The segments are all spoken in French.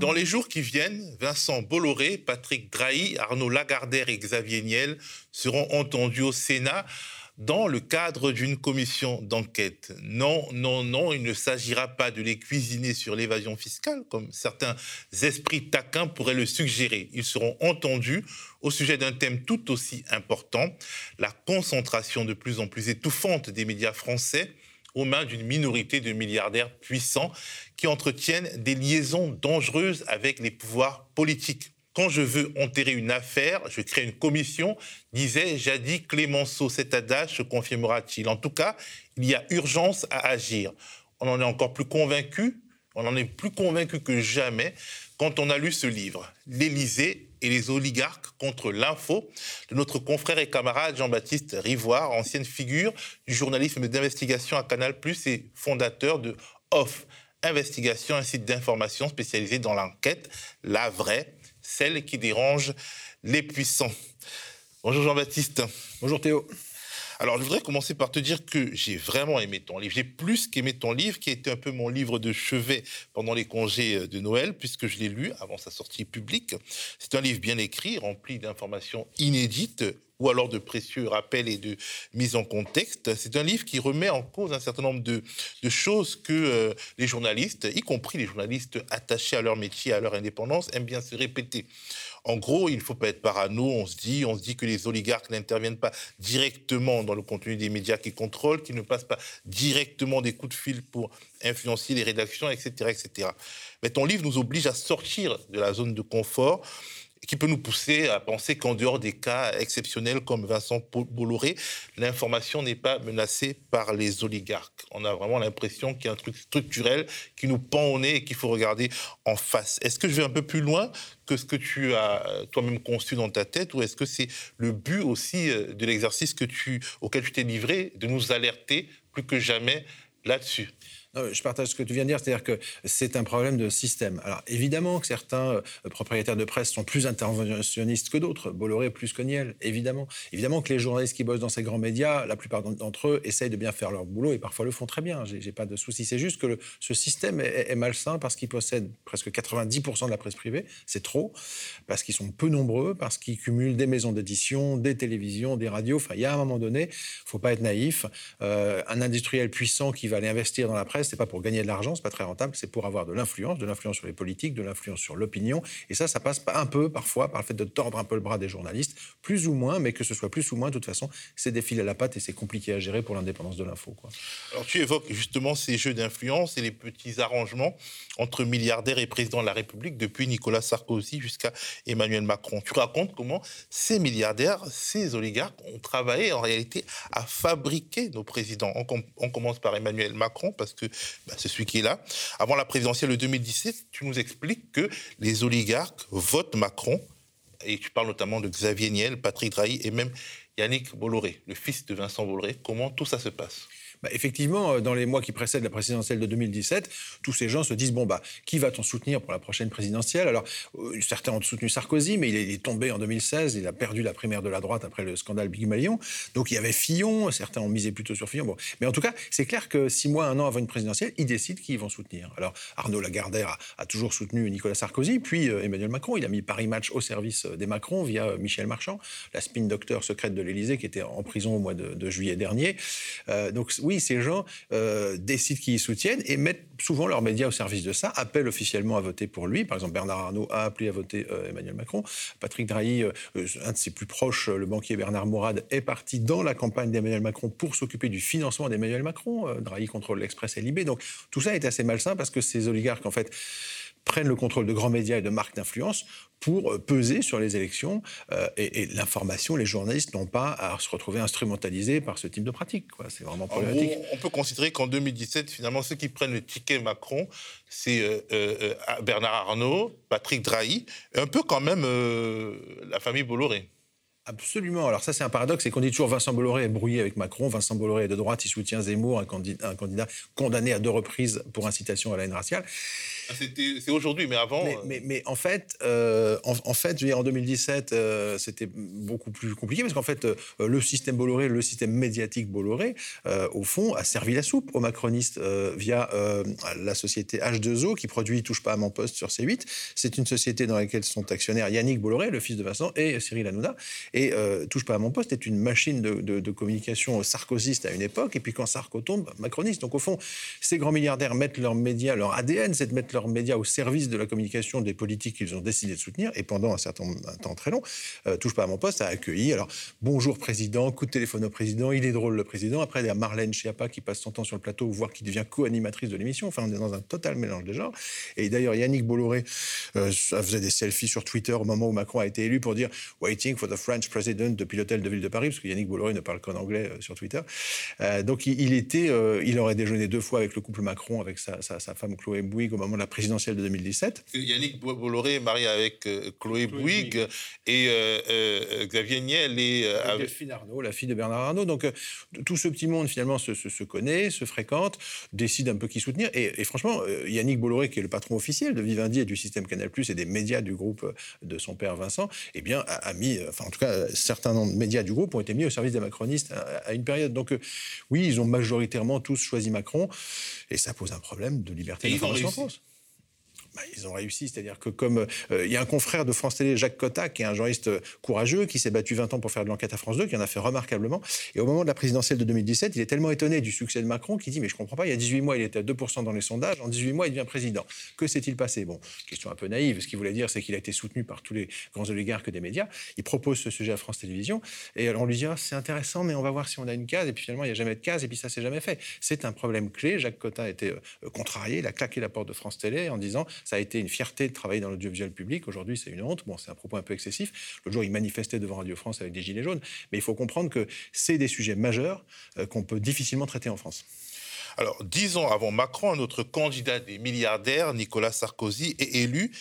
Dans les jours qui viennent, Vincent Bolloré, Patrick Drahi, Arnaud Lagardère et Xavier Niel seront entendus au Sénat dans le cadre d'une commission d'enquête. Non, non, non, il ne s'agira pas de les cuisiner sur l'évasion fiscale, comme certains esprits taquins pourraient le suggérer. Ils seront entendus au sujet d'un thème tout aussi important, la concentration de plus en plus étouffante des médias français aux mains d'une minorité de milliardaires puissants qui entretiennent des liaisons dangereuses avec les pouvoirs politiques quand je veux enterrer une affaire, je crée une commission, disait jadis Clémenceau. Cet adage se confirmera-t-il? En tout cas, il y a urgence à agir. On en est encore plus convaincu, on en est plus convaincu que jamais quand on a lu ce livre, L'Élysée et les oligarques contre l'info, de notre confrère et camarade Jean-Baptiste Rivoire, ancienne figure du journalisme d'investigation à Canal+, et fondateur de OFF, Investigation, un site d'information spécialisé dans l'enquête, la vraie, celle qui dérange les puissants. Bonjour Jean-Baptiste. Bonjour Théo. Alors, je voudrais commencer par te dire que j'ai vraiment aimé ton livre. J'ai plus qu'aimé ton livre, qui était un peu mon livre de chevet pendant les congés de Noël, puisque je l'ai lu avant sa sortie publique. C'est un livre bien écrit, rempli d'informations inédites, ou alors de précieux rappels et de mise en contexte. C'est un livre qui remet en cause un certain nombre de, choses que euh, les journalistes, y compris les journalistes attachés à leur métier, à leur indépendance, aiment bien se répéter. En gros, il ne faut pas être parano. On se dit, on se dit que les oligarques n'interviennent pas directement dans le contenu des médias qu'ils contrôlent, qu'ils ne passent pas directement des coups de fil pour influencer les rédactions, etc., etc. Mais ton livre nous oblige à sortir de la zone de confort qui peut nous pousser à penser qu'en dehors des cas exceptionnels comme Vincent Bolloré, l'information n'est pas menacée par les oligarques. On a vraiment l'impression qu'il y a un truc structurel qui nous pend au nez et qu'il faut regarder en face. Est-ce que je vais un peu plus loin que ce que tu as toi-même conçu dans ta tête ou est-ce que c'est le but aussi euh, de l'exercice auquel tu t'es livré de nous alerter plus que jamais là-dessus? Je partage ce que tu viens de dire, c'est-à-dire que c'est un problème de système. Alors évidemment que certains euh, propriétaires de presse sont plus interventionnistes que d'autres, Bolloré plus que Niel, évidemment. Évidemment que les journalistes qui bossent dans ces grands médias, la plupart d'entre eux essayent de bien faire leur boulot et parfois le font très bien. J'ai pas de souci. C'est juste que ce système est, malsain parce qu'il possède presque 90% de la presse privée, c'est trop, parce qu'ils sont peu nombreux, parce qu'ils cumulent des maisons d'édition, des télévisions, des radios. Enfin, il y a un moment donné, faut pas être naïf. Euh, un industriel puissant qui va aller investir dans la presse c'est pas pour gagner de l'argent, c'est pas très rentable, c'est pour avoir de l'influence, de l'influence sur les politiques, de l'influence sur l'opinion. Et ça, ça passe un peu parfois par le fait de tordre un peu le bras des journalistes, plus ou moins, mais que ce soit plus ou moins, de toute façon, c'est des fils à la patte et c'est compliqué à gérer pour l'indépendance de l'info. Alors tu évoques justement ces jeux d'influence et les petits arrangements entre milliardaires et présidents de la République, depuis Nicolas Sarkozy jusqu'à Emmanuel Macron. Tu racontes comment ces milliardaires, ces oligarques ont travaillé en réalité à fabriquer nos présidents. On, on commence par Emmanuel Macron parce que bah, c'est celui qui est là. Avant la présidentielle de 2017, tu nous expliques que les oligarques votent Macron, et tu parles notamment de Xavier Niel, Patrick Drahi et même Yannick Bolloré, le fils de Vincent Bolloré. Comment tout ça se passe? Bah, effectivement, euh, dans les mois qui précèdent la présidentielle de 2017, tous ces gens se disent bon bah qui va-t-on soutenir pour la prochaine présidentielle? Alors euh, certains ont soutenu Sarkozy, mais il est, tombé en 2016, il a perdu la primaire de la droite après le scandale Big Malion. Donc il y avait Fillon, certains ont misé plutôt sur Fillon. Mais en tout cas, c'est clair que six mois, un an avant une présidentielle, ils décident qui ils vont soutenir. Alors Arnaud Lagardère a, toujours soutenu Nicolas Sarkozy, puis euh, Emmanuel Macron. Il a mis Paris Match au service des Macron via Michel Marchand, la spin docteur secrète de l'Élysée qui était en prison au mois de, juillet dernier. donc oui, ces gens euh, décident qui y soutiennent et mettent souvent leurs médias au service de ça, appellent officiellement à voter pour lui. Par exemple, Bernard Arnault a appelé à voter euh, Emmanuel Macron. Patrick Drahi, euh, un de ses plus proches, le banquier Bernard Mourad, est parti dans la campagne d'Emmanuel Macron pour s'occuper du financement d'Emmanuel Macron. Drahi contrôle l'Express et Libé. Donc tout ça est assez malsain parce que ces oligarques, en fait, prennent le contrôle de grands médias et de marques d'influence pour euh, peser sur les élections. Euh, et, l'information, les journalistes n'ont pas à se retrouver instrumentalisés par ce type de pratique. C'est vraiment problématique. on peut considérer qu'en 2017, finalement, ceux qui prennent le ticket Macron, c'est euh, Bernard Arnault, Patrick Drahi, un peu quand même la famille Bolloré. Absolument. Alors ça, c'est un paradoxe, c'est qu'on dit toujours Vincent Bolloré est brouillé avec Macron. Vincent Bolloré est de droite, il soutient Zemmour, un candidat, un candidat condamné à deux reprises pour incitation à la haine raciale. Ah, c'est aujourd'hui, mais avant. Mais, mais, en fait, en, fait, en 2017, c'était beaucoup plus compliqué parce qu'en fait, le système Bolloré, le système médiatique Bolloré, au fond, a servi la soupe aux macronistes via la société H2O qui produit Touche pas à mon poste sur C8. C'est une société dans laquelle sont actionnaires Yannick Bolloré, le fils de Vincent, et Cyril Hanouna. Et Touche pas à mon poste est une machine de, de communication sarkozyste à une époque, et puis quand Sarko tombe, macroniste. Donc au fond, ces grands milliardaires mettent leurs médias, leur ADN, c'est de mettre médias au service de la communication des politiques qu'ils ont décidé de soutenir, et pendant un certain temps très long, euh, Touche pas à mon poste a accueilli, alors bonjour président, coup de téléphone au président, il est drôle le président, après il y a Marlène Schiappa qui passe son temps sur le plateau, voire qui devient co-animatrice de l'émission, enfin on est dans un total mélange des genres, et d'ailleurs Yannick Bolloré euh, faisait des selfies sur Twitter au moment où Macron a été élu pour dire « Waiting for the French President » depuis l'hôtel de ville de Paris, parce que Yannick Bolloré ne parle qu'en anglais euh, sur Twitter. Euh, donc il, était, il aurait déjeuné deux fois avec le couple Macron, avec sa, femme Chloé Bouygues au moment de la présidentielle de 2017. Yannick Bolloré est marié avec Chloé, Bouygues, et Xavier Niel et avec Delphine Arnaud, la fille de Bernard Arnault. Donc tout ce petit monde finalement se, connaît, se fréquente, décide un peu qui soutenir. Et, franchement, Yannick Bolloré, qui est le patron officiel de Vivendi et du système Canal+ et des médias du groupe de son père Vincent, eh bien a, mis, enfin en tout cas certains médias du groupe ont été mis au service des macronistes à, une période. Donc euh, oui, ils ont majoritairement tous choisi Macron, et ça pose un problème de liberté d'information en France. Bah, ils ont réussi. C'est-à-dire que comme euh, il y a un confrère de France Télé, Jacques Cotta, qui est un journaliste courageux, qui s'est battu 20 ans pour faire de l'enquête à France 2, qui en a fait remarquablement. Et au moment de la présidentielle de 2017, il est tellement étonné du succès de Macron qu'il dit, mais je comprends pas, il y a 18 mois, il était à 2% dans les sondages, en 18 mois, il devient président. Que s'est-il passé? Bon, question un peu naïve. Ce qu'il voulait dire, c'est qu'il a été soutenu par tous les grands oligarques des médias. Il propose ce sujet à France Télévisions, et on lui dit, ah, c'est intéressant, mais on va voir si on a une case. Et puis finalement, il n'y a jamais de case, et puis ça s'est jamais fait. C'est un problème clé. Jacques Cotta été euh, contrarié, il a claqué la porte de France Télé en disant, ça a été une fierté de travailler dans l'audiovisuel public. Aujourd'hui, c'est une honte. Bon, c'est un propos un peu excessif. Le jour, il manifestait devant Radio France avec des gilets jaunes. Mais il faut comprendre que c'est des sujets majeurs euh, qu'on peut difficilement traiter en France. Alors, dix ans avant Macron, un autre candidat des milliardaires, Nicolas Sarkozy, est élu.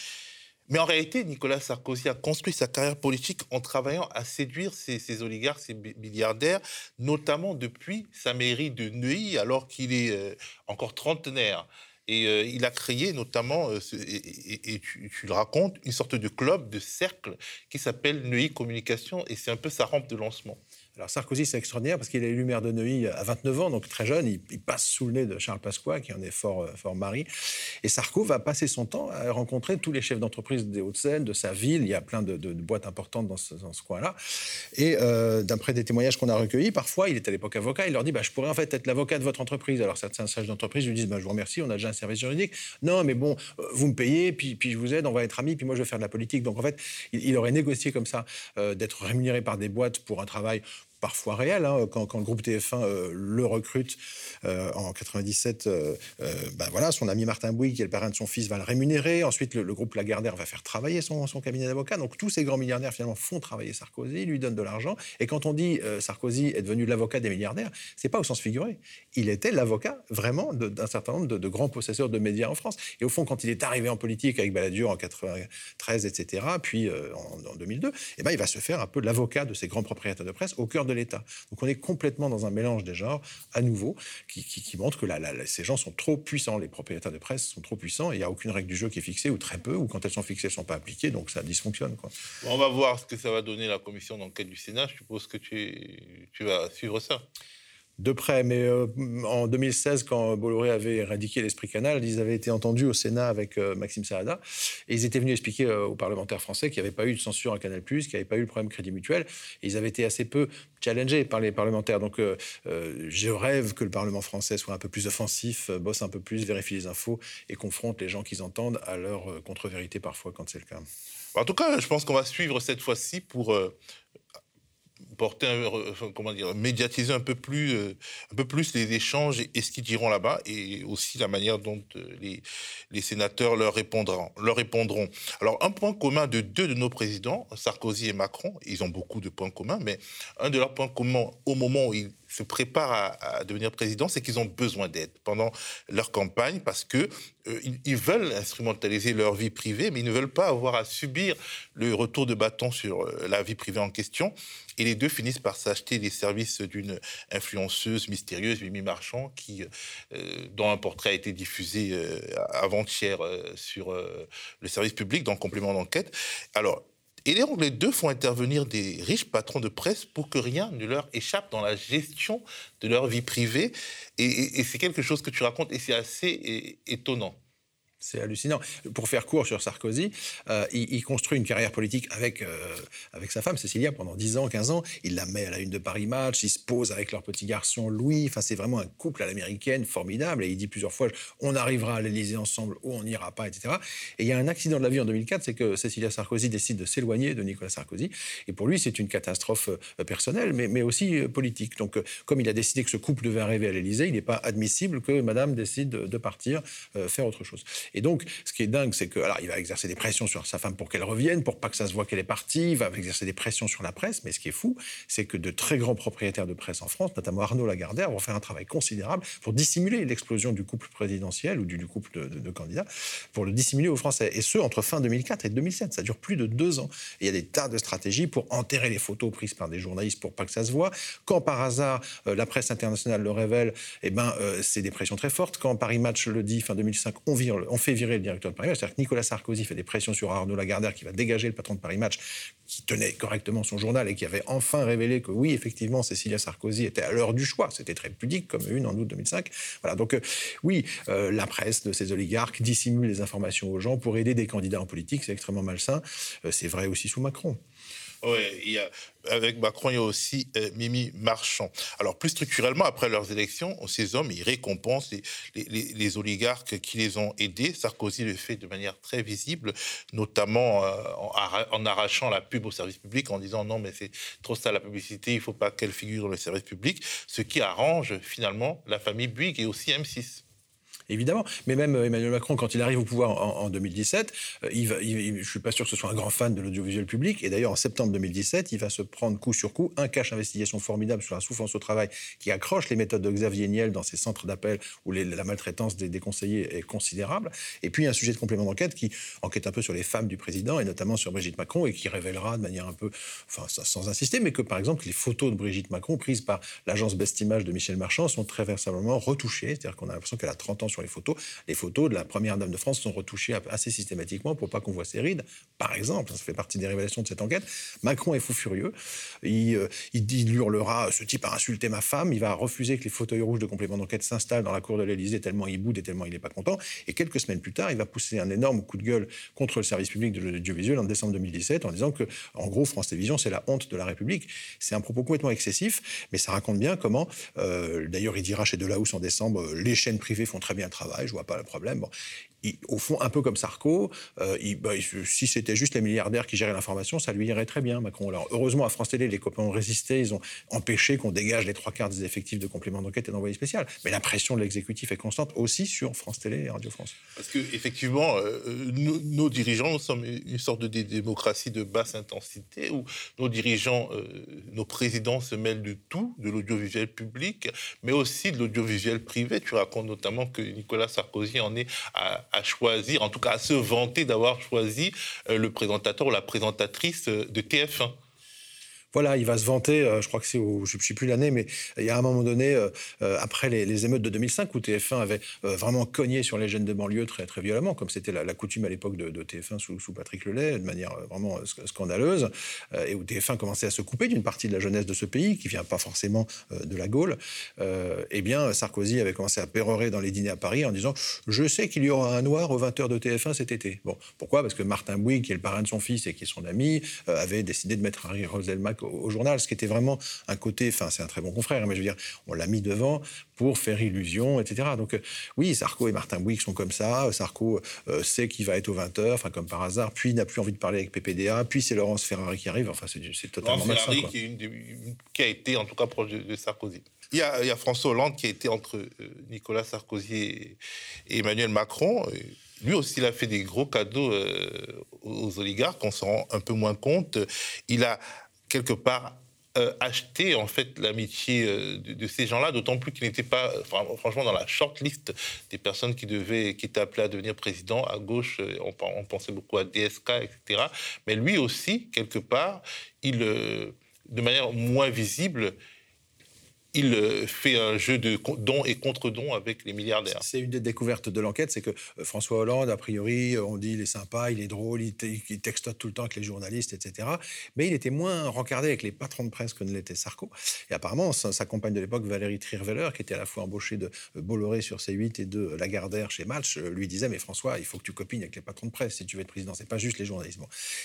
Mais en réalité, Nicolas Sarkozy a construit sa carrière politique en travaillant à séduire ces, oligarques, ces milliardaires, notamment depuis sa mairie de Neuilly, alors qu'il est euh, encore trentenaire. Et euh, il a créé notamment, euh, et, tu, le racontes, une sorte de club, de cercle qui s'appelle Neuilly Communication, et c'est un peu sa rampe de lancement. Alors Sarkozy, c'est extraordinaire parce qu'il est élu maire de Neuilly à 29 ans, donc très jeune. Il, passe sous le nez de Charles Pasqua, qui en est fort, euh, fort mari. Et Sarko va passer son temps à rencontrer tous les chefs d'entreprise des Hauts-de-Seine, de sa ville. Il y a plein de, boîtes importantes dans ce, coin-là. Et euh, d'après des témoignages qu'on a recueillis, parfois, il est à l'époque avocat, il leur dit bah, Je pourrais en fait être l'avocat de votre entreprise. Alors certains chefs d'entreprise lui disent bah, Je vous remercie, on a déjà un service juridique. Non, mais bon, euh, vous me payez, puis, puis je vous aide, on va être amis, puis moi je vais faire de la politique. Donc en fait, il, aurait négocié comme ça d'être rémunéré par des boîtes pour un travail parfois réel. Hein, quand, le groupe TF1 euh, le recrute euh, en 97, euh, ben voilà, son ami Martin Bouygues, qui est le parrain de son fils, va le rémunérer. Ensuite, le, groupe Lagardère va faire travailler son, cabinet d'avocat. Donc tous ces grands milliardaires finalement font travailler Sarkozy, lui donnent de l'argent. Et quand on dit Sarkozy est devenu l'avocat des milliardaires, c'est pas au sens figuré. Il était l'avocat vraiment d'un certain nombre de, grands possesseurs de médias en France. Et au fond, quand il est arrivé en politique avec Balladur en 93, etc., puis en, 2002, eh ben, il va se faire un peu l'avocat de ces grands propriétaires de presse au cœur de l'État. Donc on est complètement dans un mélange des genres, à nouveau, qui, montre que ces gens sont trop puissants, les propriétaires de presse sont trop puissants, et il n'y a aucune règle du jeu qui est fixée, ou très peu, ou quand elles sont fixées, elles ne sont pas appliquées, donc ça dysfonctionne. Quoi. On va voir ce que ça va donner la commission d'enquête du Sénat. Je suppose que tu, tu vas suivre ça de près. Mais euh, en 2016, quand Bolloré avait éradiqué l'esprit canal, ils avaient été entendus au Sénat avec euh, Maxime Saada. Et ils étaient venus expliquer euh, aux parlementaires français qu'il n'y avait pas eu de censure à Canal, qu'il n'y avait pas eu le problème Crédit Mutuel. Et ils avaient été assez peu challengés par les parlementaires. Donc je rêve que le Parlement français soit un peu plus offensif, bosse un peu plus, vérifie les infos et confronte les gens qu'ils entendent à leur contre-vérité parfois quand c'est le cas. En tout cas, je pense qu'on va suivre cette fois-ci pour porter, un, comment dire, médiatiser un peu plus, euh, un peu plus les échanges et, ce qu'ils diront là-bas, et aussi la manière dont euh, les, les, sénateurs leur répondront, leur répondront. Alors, un point commun de deux de nos présidents, Sarkozy et Macron, ils ont beaucoup de points communs, mais un de leurs points communs au moment où ils se préparent à, devenir président, c'est qu'ils ont besoin d'aide pendant leur campagne parce que euh, ils, veulent instrumentaliser leur vie privée, mais ils ne veulent pas avoir à subir le retour de bâton sur euh, la vie privée en question. Et les deux finissent par s'acheter les services d'une influenceuse mystérieuse, Mimi Marchand, qui, euh, dont un portrait a été diffusé avant-hier sur le service public dans complément d'enquête. Alors, et les deux font intervenir des riches patrons de presse pour que rien ne leur échappe dans la gestion de leur vie privée. Et, et c'est quelque chose que tu racontes et c'est assez étonnant. C'est hallucinant. Pour faire court sur Sarkozy, euh, il, construit une carrière politique avec, euh, avec sa femme, Cécilia, pendant 10 ans, 15 ans. Il la met à la une de Paris Match, il se pose avec leur petit garçon Louis. Enfin, c'est vraiment un couple à l'américaine formidable. Et il dit plusieurs fois on arrivera à l'Élysée ensemble ou on n'ira pas, etc. Et il y a un accident de la vie en 2004, c'est que Cécilia Sarkozy décide de s'éloigner de Nicolas Sarkozy. Et pour lui, c'est une catastrophe euh, personnelle, mais, mais aussi politique. Donc, comme il a décidé que ce couple devait arriver à l'Élysée, il n'est pas admissible que madame décide de partir faire autre chose. Et donc, ce qui est dingue, c'est que, alors, il va exercer des pressions sur sa femme pour qu'elle revienne, pour pas que ça se voit qu'elle est partie. Il va exercer des pressions sur la presse. Mais ce qui est fou, c'est que de très grands propriétaires de presse en France, notamment Arnaud Lagardère, vont faire un travail considérable pour dissimuler l'explosion du couple présidentiel ou du, couple de, candidats, pour le dissimuler aux Français. Et ce, entre fin 2004 et 2007. Ça dure plus de deux ans. Il y a des tas de stratégies pour enterrer les photos prises par des journalistes pour pas que ça se voit. Quand par hasard, euh, la presse internationale le révèle, eh ben, euh, c'est des pressions très fortes. Quand Paris Match le dit, fin 2005, on, vire, on fait virer le directeur de Paris Match. C'est-à-dire que Nicolas Sarkozy fait des pressions sur Arnaud Lagardère qui va dégager le patron de Paris Match, qui tenait correctement son journal et qui avait enfin révélé que oui, effectivement, Cécilia Sarkozy était à l'heure du choix. C'était très pudique comme une en août 2005. Voilà. Donc euh, oui, euh, la presse de ces oligarques dissimule les informations aux gens pour aider des candidats en politique. C'est extrêmement malsain. Euh, c'est vrai aussi sous Macron. Oui, avec Macron, il y a aussi euh, Mimi Marchand. Alors, plus structurellement, après leurs élections, ces hommes, ils récompensent les, oligarques qui les ont aidés. Sarkozy le fait de manière très visible, notamment euh, en, arrachant la pub au service public, en disant non, mais c'est trop ça la publicité, il ne faut pas qu'elle figure dans le service public, ce qui arrange finalement la famille Bouygues et aussi M6 évidemment. Mais même euh, Emmanuel Macron, quand il arrive au pouvoir en, 2017, euh, je ne suis pas sûr que ce soit un grand fan de l'audiovisuel public. Et d'ailleurs, en septembre 2017, il va se prendre coup sur coup un cache investigation formidable sur la souffrance au travail qui accroche les méthodes de Xavier Niel dans ses centres d'appel où la maltraitance des, conseillers est considérable. Et puis un sujet de complément d'enquête qui enquête un peu sur les femmes du président et notamment sur Brigitte Macron et qui révélera de manière un peu, sans insister, mais que par exemple les photos de Brigitte Macron prises par l'agence Best Image de Michel Marchand sont très versablement retouchées. C'est-à-dire qu'on a l'impression qu'elle a 30 ans sur les photos. Les photos de la première dame de France sont retouchées assez systématiquement pour pas qu'on voit ses rides. Par exemple, ça fait partie des révélations de cette enquête. Macron est fou furieux. Il, euh, il, hurlera ce type a insulté ma femme. Il va refuser que les fauteuils rouges de complément d'enquête s'installent dans la cour de l'Élysée tellement il boude et tellement il n'est pas content. Et quelques semaines plus tard, il va pousser un énorme coup de gueule contre le service public de l'audiovisuel en décembre 2017 en disant que, en gros, France Télévisions, c'est la honte de la République. C'est un propos complètement excessif, mais ça raconte bien comment, euh, d'ailleurs, il dira chez Delahousse en décembre, les chaînes privées font très bien travail je vois pas le problème. Bon au fond, un peu comme Sarko, euh, bah, si c'était juste les milliardaires qui géraient l'information, ça lui irait très bien, Macron. Alors, heureusement, à France Télé, les copains ont résisté, ils ont empêché qu'on dégage les trois quarts des effectifs de complément d'enquête et d'envoyé spécial. Mais la pression de l'exécutif est constante aussi sur France Télé et Radio France. Parce qu'effectivement, euh, nos, dirigeants, nous sommes une sorte de démocratie de basse intensité où nos dirigeants, euh, nos présidents se mêlent de tout, de l'audiovisuel public, mais aussi de l'audiovisuel privé. Tu racontes notamment que Nicolas Sarkozy en est à à choisir, en tout cas à se vanter d'avoir choisi euh, le présentateur ou la présentatrice euh, de TF1 voilà, il va se vanter, euh, je crois que c'est je ne sais plus l'année, mais il y a un moment donné, euh, euh, après les, émeutes de 2005, où TF1 avait vraiment cogné sur les jeunes de banlieue très, très violemment, comme c'était la, coutume à l'époque de, TF1 sous, Patrick Lelay, de manière vraiment scandaleuse, et où TF1 commençait à se couper d'une partie de la jeunesse de ce pays, qui vient pas forcément de la Gaule, eh bien, Sarkozy avait commencé à pérorer dans les dîners à Paris en disant « Je sais qu'il y aura un noir aux 20h de TF1 cet été ». Bon, pourquoi? Parce que Martin Bouygues, qui est le parrain de son fils et qui est son ami, avait décidé de mettre Harry Roselmack au, journal, ce qui était vraiment un côté, enfin c'est un très bon confrère, mais je veux dire, on l'a mis devant pour faire illusion, etc. Donc euh, oui, Sarko et Martin Bouygues sont comme ça, Sarko euh, sait qu'il va être aux 20h, enfin comme par hasard, puis n'a plus envie de parler avec PPDA, puis c'est Laurence Ferrari qui arrive, enfin c'est totalement Laurence Ferrari qui, qui, a été en tout cas proche de, Sarkozy. Il y, a, il y, a, François Hollande qui a été entre euh, Nicolas Sarkozy et, Emmanuel Macron. Lui aussi, il a fait des gros cadeaux aux oligarques, on s'en rend un peu moins compte. Il a quelque part euh, acheté en fait l'amitié euh, de, ces gens-là, d'autant plus qu'ils n'étaient pas, franchement, dans la shortlist des personnes qui devaient, qui étaient appelées à devenir président. À gauche, euh, on, on pensait beaucoup à DSK, etc. Mais lui aussi, quelque part, il, de manière moins visible, il euh, fait un jeu de dons et contre-dons avec les milliardaires. C'est une des découvertes de l'enquête, c'est que euh, François Hollande, a priori, euh, on dit il est sympa, il est drôle, il, textote tout le temps avec les journalistes, etc. Mais il était moins rencardé avec les patrons de presse que ne l'était Sarko. Et apparemment, sa, compagne de l'époque, Valérie Trierweiler, qui était à la fois embauchée de Bolloré sur C8 et de Lagardère chez Match, lui disait mais François, il faut que tu copines avec les patrons de presse si tu veux être président. C'est pas juste les journalistes.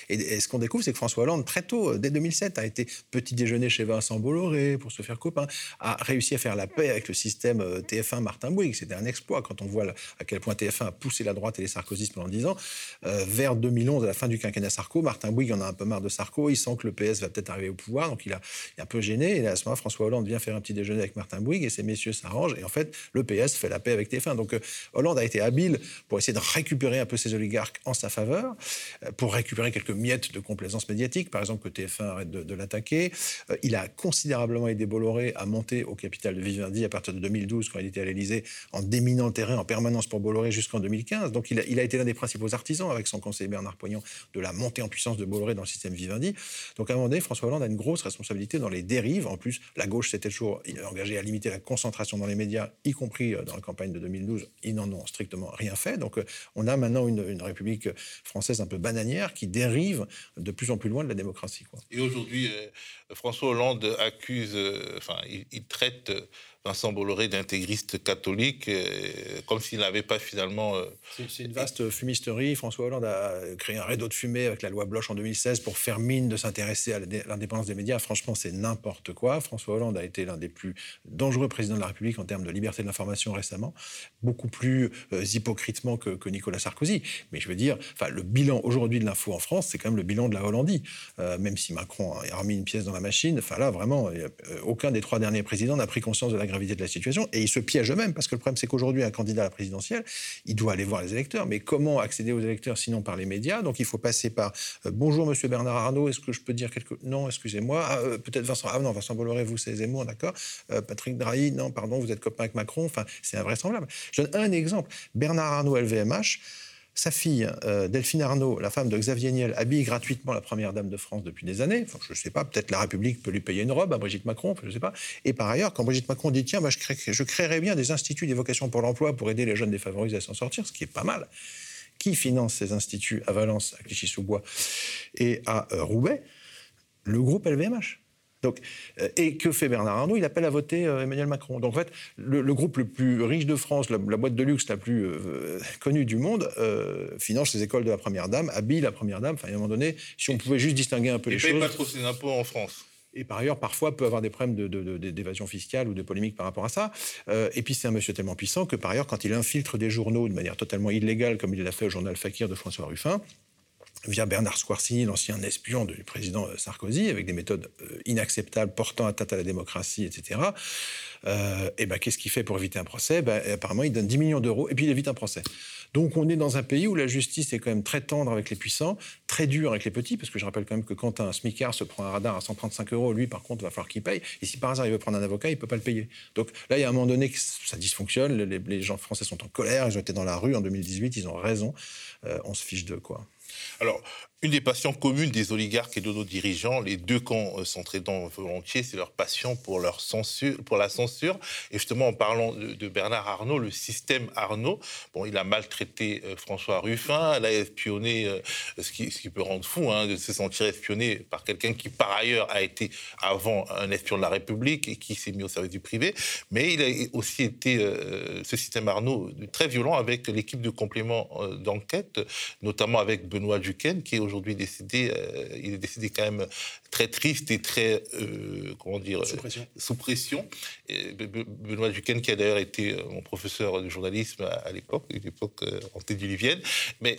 Et, ce qu'on découvre, c'est que François Hollande, très tôt, dès 2007, a été petit déjeuner chez Vincent Bolloré pour se faire copain, a réussi à faire la paix avec le système euh, TF1 Martin Bouygues. C'était un exploit quand on voit à quel point TF1 a poussé la droite et les sarkozystes pendant 10 ans. Euh, vers 2011, à la fin du quinquennat Sarko, Martin Bouygues en a un peu marre de Sarko. Il sent que le PS va peut-être arriver au pouvoir, donc il, a, est un peu gêné. Et à ce moment, François Hollande vient faire un petit déjeuner avec Martin Bouygues et ces messieurs s'arrangent. Et en fait, le PS fait la paix avec TF1. Donc euh, Hollande a été habile pour essayer de récupérer un peu ses oligarques en sa faveur, pour récupérer quelques miettes de complaisance médiatique, par exemple que TF1 arrête de, l'attaquer. il a considérablement aidé Bolloré à monter au capital de Vivendi à partir de 2012, quand il était à l'Élysée, en déminant le terrain en permanence pour Bolloré jusqu'en 2015. Donc il a, été l'un des principaux artisans, avec son conseiller Bernard Poignon, de la montée en puissance de Bolloré dans le système Vivendi. Donc à un moment donné, François Hollande a une grosse responsabilité dans les dérives. En plus, la gauche s'était toujours engagée à limiter la concentration dans les médias, y compris euh, dans la campagne de 2012. Ils n'en ont strictement rien fait. Donc euh, on a maintenant une, République française un peu bananière qui dérive de plus en plus loin de la démocratie. Quoi. Et aujourd'hui, euh, François Hollande accuse, enfin, traite Vincent Bolloré d'intégriste catholique, euh, comme s'il n'avait pas finalement... Euh, c'est une vaste fumisterie. François Hollande a créé un rideau de fumée avec la loi Bloch en 2016 pour faire mine de s'intéresser à l'indépendance des médias. Franchement, c'est n'importe quoi. François Hollande a été l'un des plus dangereux présidents de la République en termes de liberté de l'information récemment, beaucoup plus euh, hypocritement que, Nicolas Sarkozy. Mais je veux dire, le bilan aujourd'hui de l'info en France, c'est quand même le bilan de la Hollandie. même si Macron a remis une pièce dans la machine, là, vraiment, aucun des trois derniers présidents n'a pris conscience de la gravité de la situation et ils se piègent eux-mêmes parce que le problème c'est qu'aujourd'hui un candidat à la présidentielle, il doit aller voir les électeurs, mais comment accéder aux électeurs sinon par les médias? Donc il faut passer par euh, bonjour Monsieur Bernard Arnault, est-ce que je peux dire quelque non excusez-moi, ah, euh, peut-être Vincent ah non Vincent Bolloré vous c'est Zemmour d'accord, euh, Patrick Drahi non pardon vous êtes copain avec Macron, enfin c'est invraisemblable. Je donne un exemple, Bernard Arnault LVMH sa fille, euh, Delphine Arnaud, la femme de Xavier Niel, habille gratuitement la première dame de France depuis des années. Je ne sais pas, peut-être la République peut lui payer une robe à Brigitte Macron, je ne sais pas. Et par ailleurs, quand Brigitte Macron dit tiens, je, crée, je créerai bien des instituts d'évocation pour l'emploi pour aider les jeunes défavorisés à s'en sortir, ce qui est pas mal. Qui finance ces instituts à Valence, à Clichy-sous-Bois et à euh, Roubaix Le groupe LVMH. Donc, euh, et que fait Bernard Arnault? Il appelle à voter euh, Emmanuel Macron. Donc en fait, le, groupe le plus riche de France, la, boîte de luxe la plus euh, connue du monde, finance les écoles de la Première Dame, habille la Première Dame. Enfin, à un moment donné, si on pouvait juste distinguer un peu les choses... Et paye pas trop ses impôts en France et par ailleurs, parfois, peut avoir des problèmes d'évasion fiscale ou de polémique par rapport à ça. et puis, c'est un monsieur tellement puissant que, par ailleurs, quand il infiltre des journaux de manière totalement illégale, comme il l'a fait au journal Fakir de François Ruffin, via Bernard Squarcini, l'ancien espion du président Sarkozy, avec des méthodes euh, inacceptables, portant atteinte à la démocratie, etc. Euh, et ben, qu'est-ce qu'il fait pour éviter un procès? Ben, Apparemment, il donne 10 millions d'euros et puis il évite un procès. Donc, on est dans un pays où la justice est quand même très tendre avec les puissants, très dure avec les petits, parce que je rappelle quand même que quand un smicard se prend un radar à 135 euros, lui, par contre, il va falloir qu'il paye. Et si par hasard il veut prendre un avocat, il peut pas le payer. Donc là, il y a un moment donné que ça dysfonctionne. Les, gens français sont en colère. Ils ont été dans la rue en 2018. Ils ont raison. Euh, on se fiche de quoi. Alors, une des passions communes des oligarques et de nos dirigeants, les deux camps euh, s'entraidant volontiers, c'est leur passion pour, leur censure, pour la censure. Et justement, en parlant de, Bernard Arnault, le système Arnault, bon, il a maltraité euh, François Ruffin, il a espionné, euh, ce, qui, peut rendre fou, hein, de se sentir espionné par quelqu'un qui, par ailleurs, a été avant un espion de la République et qui s'est mis au service du privé. Mais il a aussi été, ce système Arnault, très violent avec l'équipe de complément d'enquête, notamment avec Benoît Duquesne, qui est décédé, euh, il est décédé quand même très triste et très, euh, comment dire, sous pression. Sous pression. Benoît Duquesne, qui a d'ailleurs été euh, mon professeur de journalisme à, l'époque, à l'époque antédiluvienne. Mais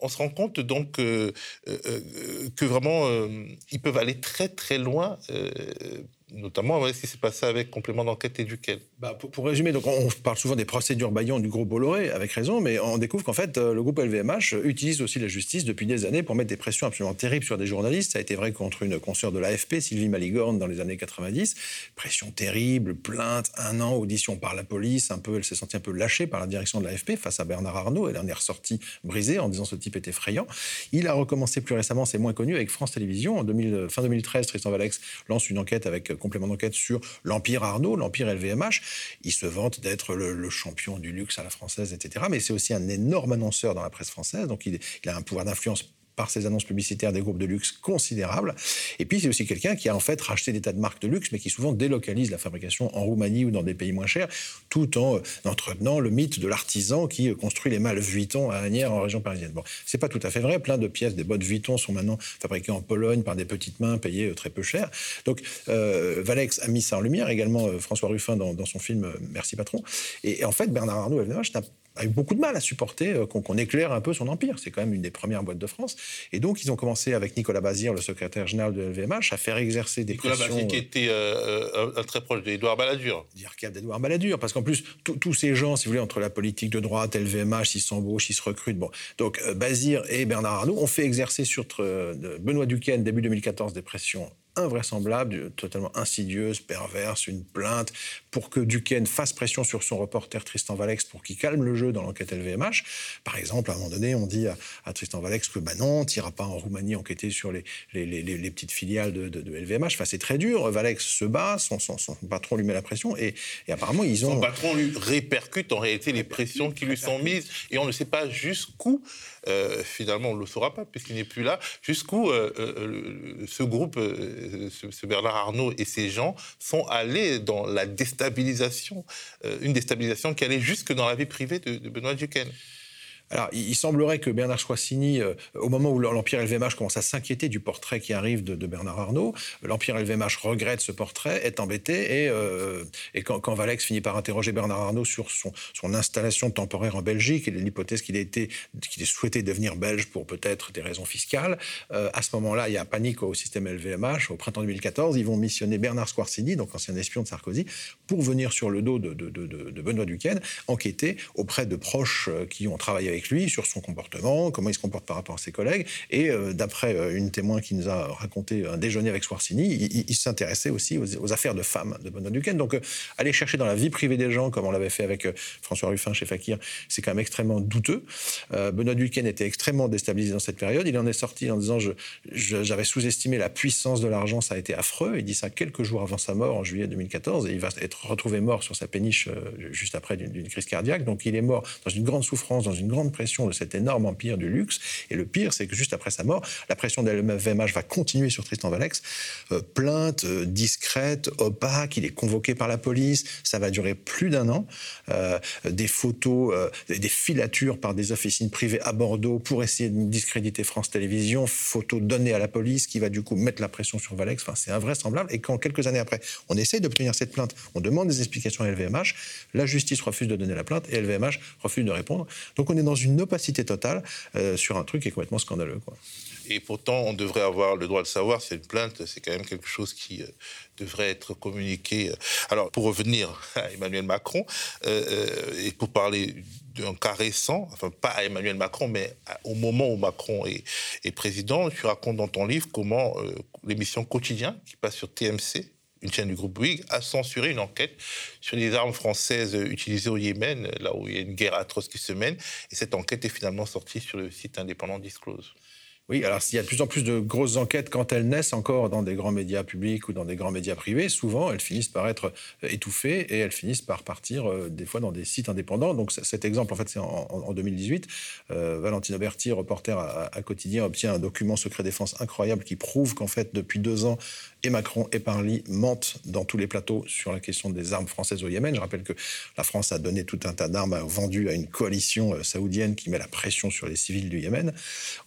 on se rend compte donc que vraiment, ils peuvent aller très très loin notamment ce qui s'est passé avec complément d'enquête et. Bah, pour, résumer, donc on parle souvent des procédures Bayon du groupe Bolloré, avec raison, mais on découvre qu'en fait, euh, le groupe LVMH utilise aussi la justice depuis des années pour mettre des pressions absolument terribles sur des journalistes. Ça a été vrai contre une consoeur de l'AFP, Sylvie Maligorne, dans les années 90. Pression terrible, plainte, un an, audition par la police. Un peu, elle s'est sentie un peu lâchée par la direction de l'AFP face à Bernard Arnault. Elle en est ressortie brisée en disant ce type est effrayant. Il a recommencé plus récemment, c'est moins connu, avec France Télévisions. En 2000, fin 2013, Tristan Valex lance une enquête avec euh, complément d'enquête sur l'Empire Arnaud, l'Empire LVMH. Il se vante d'être le, champion du luxe à la française, etc. Mais c'est aussi un énorme annonceur dans la presse française, donc il, il a un pouvoir d'influence par ses annonces publicitaires des groupes de luxe considérables. Et puis, c'est aussi quelqu'un qui a en fait racheté des tas de marques de luxe, mais qui souvent délocalise la fabrication en Roumanie ou dans des pays moins chers, tout en euh, entretenant le mythe de l'artisan qui euh, construit les malles Vuitton à Agnières en région parisienne. Bon, c'est pas tout à fait vrai. Plein de pièces des bottes Vuitton sont maintenant fabriquées en Pologne par des petites mains payées euh, très peu cher. Donc, Valex a mis ça en lumière, également François Ruffin dans, son film Merci Patron. Et, en fait, Bernard Arnault, LVMH, a eu beaucoup de mal à supporter euh, qu'on éclaire un peu son empire. C'est quand même une des premières boîtes de France. Et donc, ils ont commencé avec Nicolas Bazir, le secrétaire général de LVMH, à faire exercer des Nicolas Bazir qui était euh, euh, très proche d'Edouard Balladur. Dire d'Edouard Balladur, parce qu'en plus, tous ces gens, si vous voulez, entre la politique de droite, LVMH, ils s'embauchent, ils se recrutent. Bon, donc Bazir et Bernard Arnault ont fait exercer sur Benoît Duquesne, début 2014, des pressions invraisemblable, totalement insidieuse, perverse, une plainte pour que Duquesne fasse pression sur son reporter Tristan Valex pour qu'il calme le jeu dans l'enquête LVMH. Par exemple, à un moment donné, on dit à, Tristan Valex que bah non, tu n'iras pas en Roumanie enquêter sur les, les, petites filiales de, LVMH. Enfin, c'est très dur. Valex se bat, son, son, patron lui met la pression et, apparemment, ils ont... Son patron lui répercute en réalité les pressions qui lui sont mises et on ne sait pas jusqu'où, euh, finalement, on ne le saura pas puisqu'il n'est plus là, jusqu'où euh, euh, ce groupe ce, Bernard Arnault et ses gens sont allés dans la déstabilisation, une déstabilisation qui allait jusque dans la vie privée de, de Benoît Duquesne. Alors, il, semblerait que Bernard Choissini, euh, au moment où l'Empire LVMH commence à s'inquiéter du portrait qui arrive de, Bernard Arnault, l'Empire LVMH regrette ce portrait, est embêté, et, euh, quand, quand, Valex finit par interroger Bernard Arnault sur son, installation temporaire en Belgique et l'hypothèse qu'il ait, souhaité devenir belge pour peut-être des raisons fiscales, euh, à ce moment-là, il y a panique au système LVMH. Au printemps 2014, ils vont missionner Bernard Squarcini, donc ancien espion de Sarkozy, pour venir sur le dos de Benoît Duquesne, enquêter auprès de proches qui ont travaillé avec lui sur son comportement, comment il se comporte par rapport à ses collègues. Et euh, d'après euh, une témoin qui nous a raconté un déjeuner avec Swarsini, il, s'intéressait aussi aux, affaires de femmes de Benoît Duquesne. Donc, euh, aller chercher dans la vie privée des gens, comme on l'avait fait avec François Ruffin chez Fakir, c'est quand même extrêmement douteux. Benoît Duquesne était extrêmement déstabilisé dans cette période. Il en est sorti en disant J'avais sous-estimé la puissance de l'argent, ça a été affreux. Il dit ça quelques jours avant sa mort, en juillet 2014, et il va être retrouvé mort sur sa péniche juste après d'une crise cardiaque. Donc, il est mort dans une grande souffrance, dans une grande pression de cet énorme empire du luxe. Et le pire, c'est que juste après sa mort, la pression de LVMH va continuer sur Tristan Valex. Euh, plainte euh, discrète, opaque, il est convoqué par la police. Ça va durer plus d'un an. Euh, des photos, des filatures par des officines privées à Bordeaux pour essayer de discréditer France Télévisions. Photos données à la police qui va du coup mettre la pression sur Valex. Enfin, c'est invraisemblable. Et quand quelques années après, on essaye d'obtenir cette plainte, on demande des explications à LVMH, la justice refuse de donner la plainte et LVMH refuse de répondre. Donc on est dans une opacité totale euh, sur un truc qui est complètement scandaleux. Quoi. Et pourtant, on devrait avoir le droit de savoir. C'est une plainte, c'est quand même quelque chose qui euh, devrait être communiqué. Alors, pour revenir à Emmanuel Macron, euh, et pour parler d'un cas récent, enfin pas à Emmanuel Macron, mais au moment où Macron est, président, tu racontes dans ton livre comment l'émission Quotidien, qui passe sur TMC, une chaîne du groupe Bouygues, a censuré une enquête sur les armes françaises utilisées au Yémen, là où il y a une guerre atroce qui se mène. Et cette enquête est finalement sortie sur le site indépendant Disclose. Oui, alors s'il y a de plus en plus de grosses enquêtes, quand elles naissent encore dans des grands médias publics ou dans des grands médias privés, souvent elles finissent par être euh, étouffées et elles finissent par partir euh, des fois dans des sites indépendants. Donc cet exemple, en fait, c'est en, 2018. Euh, Valentine Auberti, reporter à, Quotidien, obtient un document secret défense incroyable qui prouve qu'en fait, depuis deux ans, et Macron et Parly mentent dans tous les plateaux sur la question des armes françaises au Yémen. Je rappelle que la France a donné tout un tas d'armes vendues à une coalition saoudienne qui met la pression sur les civils du Yémen.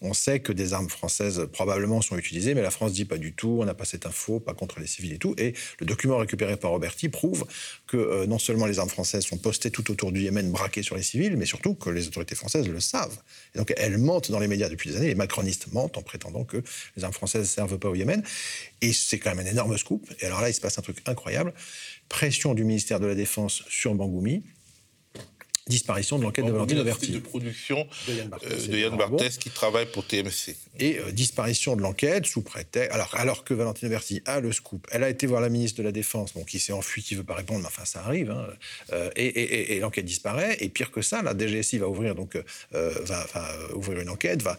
On sait que des les armes françaises probablement sont utilisées, mais la France dit pas du tout, on n'a pas cette info, pas contre les civils et tout. Et le document récupéré par Roberti prouve que euh, non seulement les armes françaises sont postées tout autour du Yémen, braquées sur les civils, mais surtout que les autorités françaises le savent. Et donc elles mentent dans les médias depuis des années, les macronistes mentent en prétendant que les armes françaises ne servent pas au Yémen. Et c'est quand même un énorme scoop. Et alors là, il se passe un truc incroyable. Pression du ministère de la Défense sur Bangoumi, disparition de l'enquête de Valentine Auberti. de production de Yann Barthès, euh, qui travaille pour TMC. Et euh, disparition de l'enquête sous prétexte. Alors, alors que Valentine Auberti a le scoop, elle a été voir la ministre de la Défense, bon, qui s'est enfui, qui ne veut pas répondre, mais enfin, ça arrive. Hein, euh, et, l'enquête disparaît. Et pire que ça, la DGSI va ouvrir, donc, va, ouvrir une enquête, va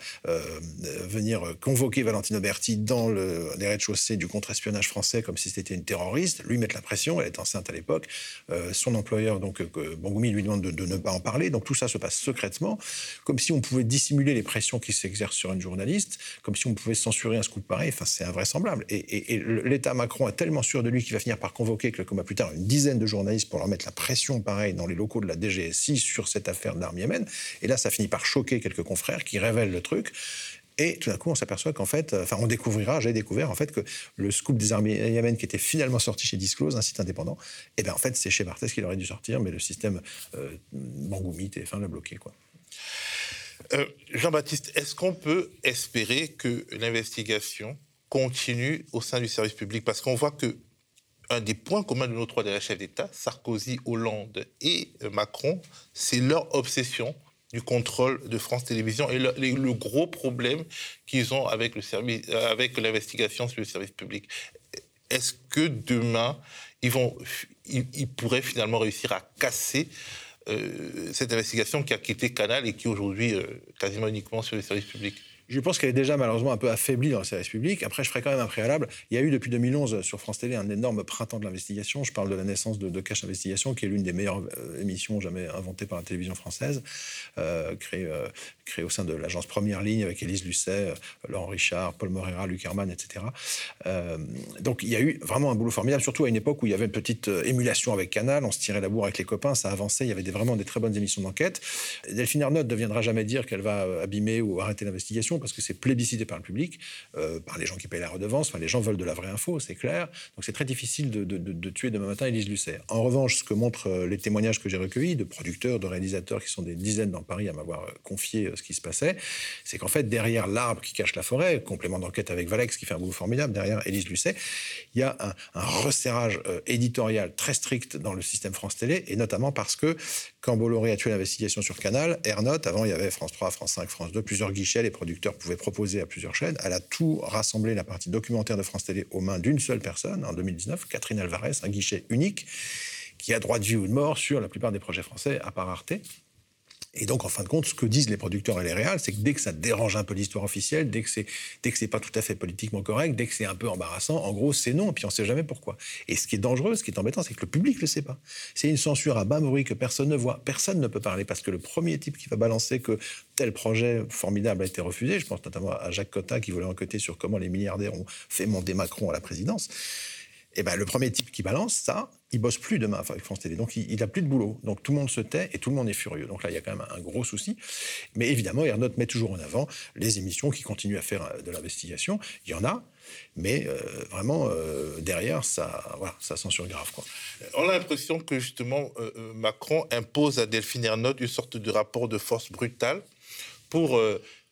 venir convoquer Valentine Auberti dans le, les rez-de-chaussée du contre-espionnage français comme si c'était une terroriste, lui mettre la pression. Elle est enceinte à l'époque. son employeur, donc, Bongoumi, lui demande de, de ne pas en parler. Donc tout ça se passe secrètement, comme si on pouvait dissimuler les pressions qui s'exercent sur une journaliste, comme si on pouvait censurer un scoop pareil. Enfin, c'est invraisemblable. Et, l'État Macron est tellement sûr de lui qu'il va finir par convoquer quelques mois plus tard une dizaine de journalistes pour leur mettre la pression pareil dans les locaux de la DGSI sur cette affaire d'armes Yémen. Et là, ça finit par choquer quelques confrères qui révèlent le truc. Et tout d'un coup, on s'aperçoit qu'en fait, enfin, on découvrira, j'ai découvert en fait que le scoop des armées Yémen qui était finalement sorti chez Disclose, un site indépendant, et eh bien en fait, c'est chez Barthès qu'il aurait dû sortir, mais le système euh, Bangoumi, TF1 l'a bloqué, quoi. Euh, Jean-Baptiste, est-ce qu'on peut espérer que l'investigation continue au sein du service public? Parce qu'on voit que un des points communs de nos trois chefs d'État, Sarkozy, Hollande et Macron, c'est leur obsession du contrôle de France Télévisions et le, gros problème qu'ils ont euh, avec l'investigation sur le service public. Est-ce que demain, ils, vont, pourraient finalement réussir à casser euh, cette investigation qui a quitté Canal et qui aujourd'hui euh, quasiment uniquement sur le service public je pense qu'elle est déjà malheureusement un peu affaiblie dans le service public. Après, je ferai quand même un préalable. Il y a eu depuis 2011 sur France Télé un énorme printemps de l'investigation. Je parle de la naissance de, de Cache Investigation, qui est l'une des meilleures euh, émissions jamais inventées par la télévision française, euh, créée, euh, créée, au sein de l'agence Première Ligne avec Élise Lucet, Laurent Richard, Paul Morera, Luc Herman, etc. donc il y a eu vraiment un boulot formidable, surtout à une époque où il y avait une petite émulation avec Canal, on se tirait la bourre avec les copains, ça avançait, il y avait vraiment des très bonnes émissions d'enquête. Delphine Arnaud ne deviendra jamais dire qu'elle va abîmer ou arrêter l'investigation parce que c'est plébiscité par le public, euh, par les gens qui payent la redevance. Enfin, les gens veulent de la vraie info, c'est clair. Donc c'est très difficile de, tuer demain matin Élise Lucet. En revanche, ce que montrent euh, les témoignages que j'ai recueillis de producteurs, de réalisateurs qui sont des dizaines dans Paris à m'avoir euh, confié ce qui se passait, c'est qu'en fait, derrière l'arbre qui cache la forêt, complément d'enquête avec Valex qui fait un boulot formidable, derrière Élise Lucet, il y a un, resserrage éditorial très strict dans le système France Télé, et notamment parce que quand Bolloré a tué l'investigation sur Canal, Airnote, avant il y avait France 3, France 5, France 2, plusieurs guichets, les producteurs pouvaient proposer à plusieurs chaînes. Elle a tout rassemblé, la partie documentaire de France Télé, aux mains d'une seule personne en 2019, Catherine Alvarez, un guichet unique qui a droit de vie ou de mort sur la plupart des projets français, à part Arte. Et donc, en fin de compte, ce que disent les producteurs et les réals, c'est que dès que ça dérange un peu l'histoire officielle, dès que c'est dès que c'est pas tout à fait politiquement correct, dès que c'est un peu embarrassant, en gros, c'est non. Et puis on sait jamais pourquoi. Et ce qui est dangereux, ce qui est embêtant, c'est que le public le sait pas. C'est une censure à bas bruit que personne ne voit. Personne ne peut parler parce que le premier type qui va balancer que tel projet formidable a été refusé, je pense notamment à Jacques Cotta qui voulait enquêter sur comment les milliardaires ont fait monter Macron à la présidence. Eh ben, le premier type qui balance ça, il bosse plus demain avec France Télé. Donc, il, n'a plus de boulot. Donc, tout le monde se tait et tout le monde est furieux. Donc là, il y a quand même un, gros souci. Mais évidemment, Ernotte met toujours en avant les émissions qui continuent à faire euh, de l'investigation. Il y en a. Mais euh, vraiment, euh, derrière, ça, voilà, ça censure grave. On a l'impression que justement, Macron impose à Delphine Ernotte une sorte de rapport de force brutale pour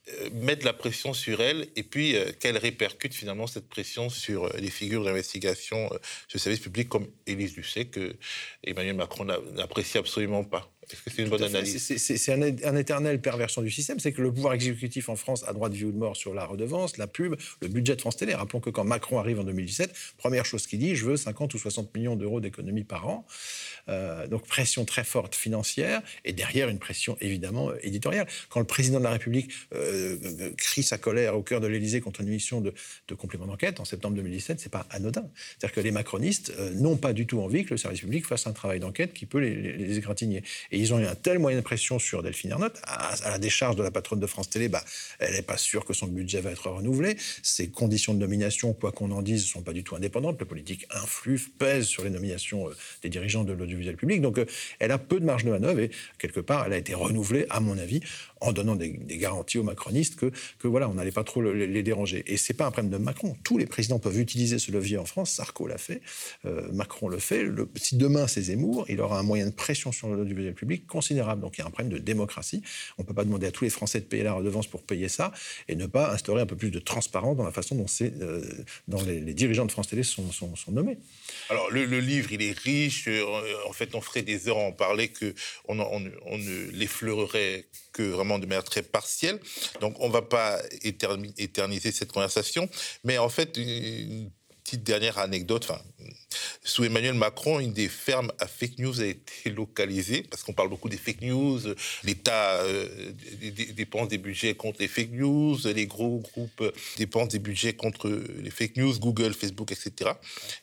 euh, mettre la pression sur elle et puis euh, qu'elle répercute finalement cette pression sur euh, les figures d'investigation sur le service public comme Élise Lucet que Emmanuel Macron n'apprécie absolument pas. Est-ce que c'est une bonne analyse C'est un, un, éternel perversion du système. C'est que le pouvoir exécutif en France a droit de vie ou de mort sur la redevance, la pub, le budget de France Télé. Rappelons que quand Macron arrive en 2017, première chose qu'il dit, je veux 50 ou 60 millions d'euros d'économie par an. Euh, donc pression très forte financière et derrière une pression évidemment éditoriale. Quand le président de la République euh, euh, crie sa colère au cœur de l'Élysée contre une mission de, complément d'enquête en septembre 2017, c'est pas anodin. C'est-à-dire que les macronistes n'ont pas du tout envie que le service public fasse un travail d'enquête qui peut les, les, égratigner. Et ils ont eu un tel moyen de pression sur Delphine Ernotte, à, la décharge de la patronne de France Télé, bah, elle n'est pas sûre que son budget va être renouvelé. Ses conditions de nomination, quoi qu'on en dise, ne sont pas du tout indépendantes. Le politique influe, pèse sur les nominations euh, des dirigeants de l'audiovisuel public. Donc euh, elle a peu de marge de manœuvre et quelque part, elle a été renouvelée, à mon avis, en donnant des, garanties aux macronistes que, que voilà, on n'allait pas trop les, déranger. Et c'est pas un problème de Macron. Tous les présidents peuvent utiliser ce levier en France. Sarko l'a fait, euh, Macron le fait. Si demain c'est Zemmour, il aura un moyen de pression sur l'audiovisuel public considérable. Donc il y a un problème de démocratie. On ne peut pas demander à tous les Français de payer la redevance pour payer ça et ne pas instaurer un peu plus de transparence dans la façon dont, euh, les, dirigeants de France Télé sont, sont, nommés. Alors le, livre, il est riche. Euh, en fait, on ferait des heures en parler que on, on, on ne l'effleurerait que vraiment de manière très partielle. Donc on ne va pas éterniser cette conversation. Mais en fait, une petite dernière anecdote. Enfin, sous Emmanuel Macron, une des fermes à fake news a été localisée, parce qu'on parle beaucoup des fake news, l'État euh, dépense des budgets contre les fake news, les gros groupes dépensent des budgets contre les fake news, Google, Facebook, etc.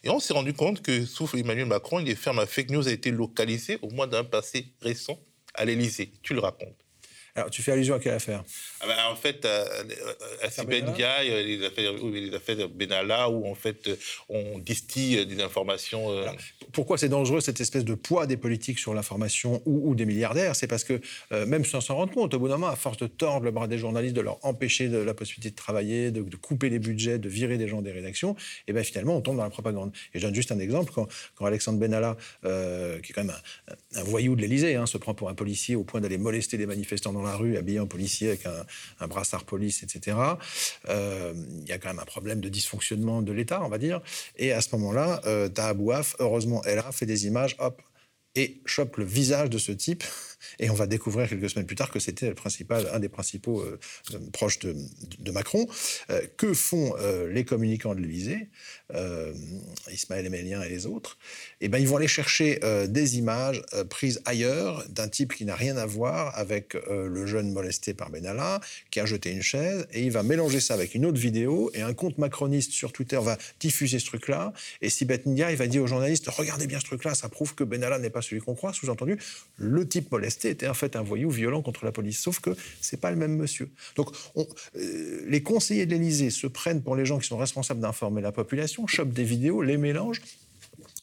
Et on s'est rendu compte que sous Emmanuel Macron, une des fermes à fake news a été localisée au moins d'un passé récent à l'Élysée. Tu le racontes. Alors, tu fais allusion à quelle affaire? Ah ben, En fait, à, à Sibène les affaires, les affaires Benalla, où en fait, on distille des informations. Euh, pourquoi c'est dangereux cette espèce de poids des politiques sur l'information ou, des milliardaires? C'est parce que, euh, même sans s'en rendre compte, au bout d'un moment, à force de tordre le bras des journalistes, de leur empêcher de, la possibilité de travailler, de, couper les budgets, de virer des gens des rédactions, et eh bien finalement, on tombe dans la propagande. Et je donne juste un exemple quand, quand Alexandre Benalla, euh, qui est quand même un, voyou de l'Élysée, hein, se prend pour un policier au point d'aller molester des manifestants dans la rue, habillé en policier avec un, brassard police, etc. Euh, il y a quand même un problème de dysfonctionnement de l'État, on va dire. Et à ce moment-là, euh, heureusement, elle a fait des images, hop, et chope le visage de ce type et on va découvrir quelques semaines plus tard que c'était un des principaux euh, euh, proches de, Macron. Euh, que font les communicants de l'Élysée, Ismaël Emélien et les autres? Eh ben, ils vont aller chercher des images prises ailleurs d'un type qui n'a rien à voir avec le jeune molesté par Benalla, qui a jeté une chaise, et il va mélanger ça avec une autre vidéo, et un compte macroniste sur Twitter va diffuser ce truc-là, et Sibeth il va dire aux journalistes, regardez bien ce truc-là, ça prouve que Benalla n'est pas celui qu'on croit, sous-entendu, le type molesté était en fait un voyou violent contre la police. Sauf que c'est pas le même monsieur. Donc euh, les conseillers de l'Élysée se prennent pour les gens qui sont responsables d'informer la population, chopent des vidéos, les mélangent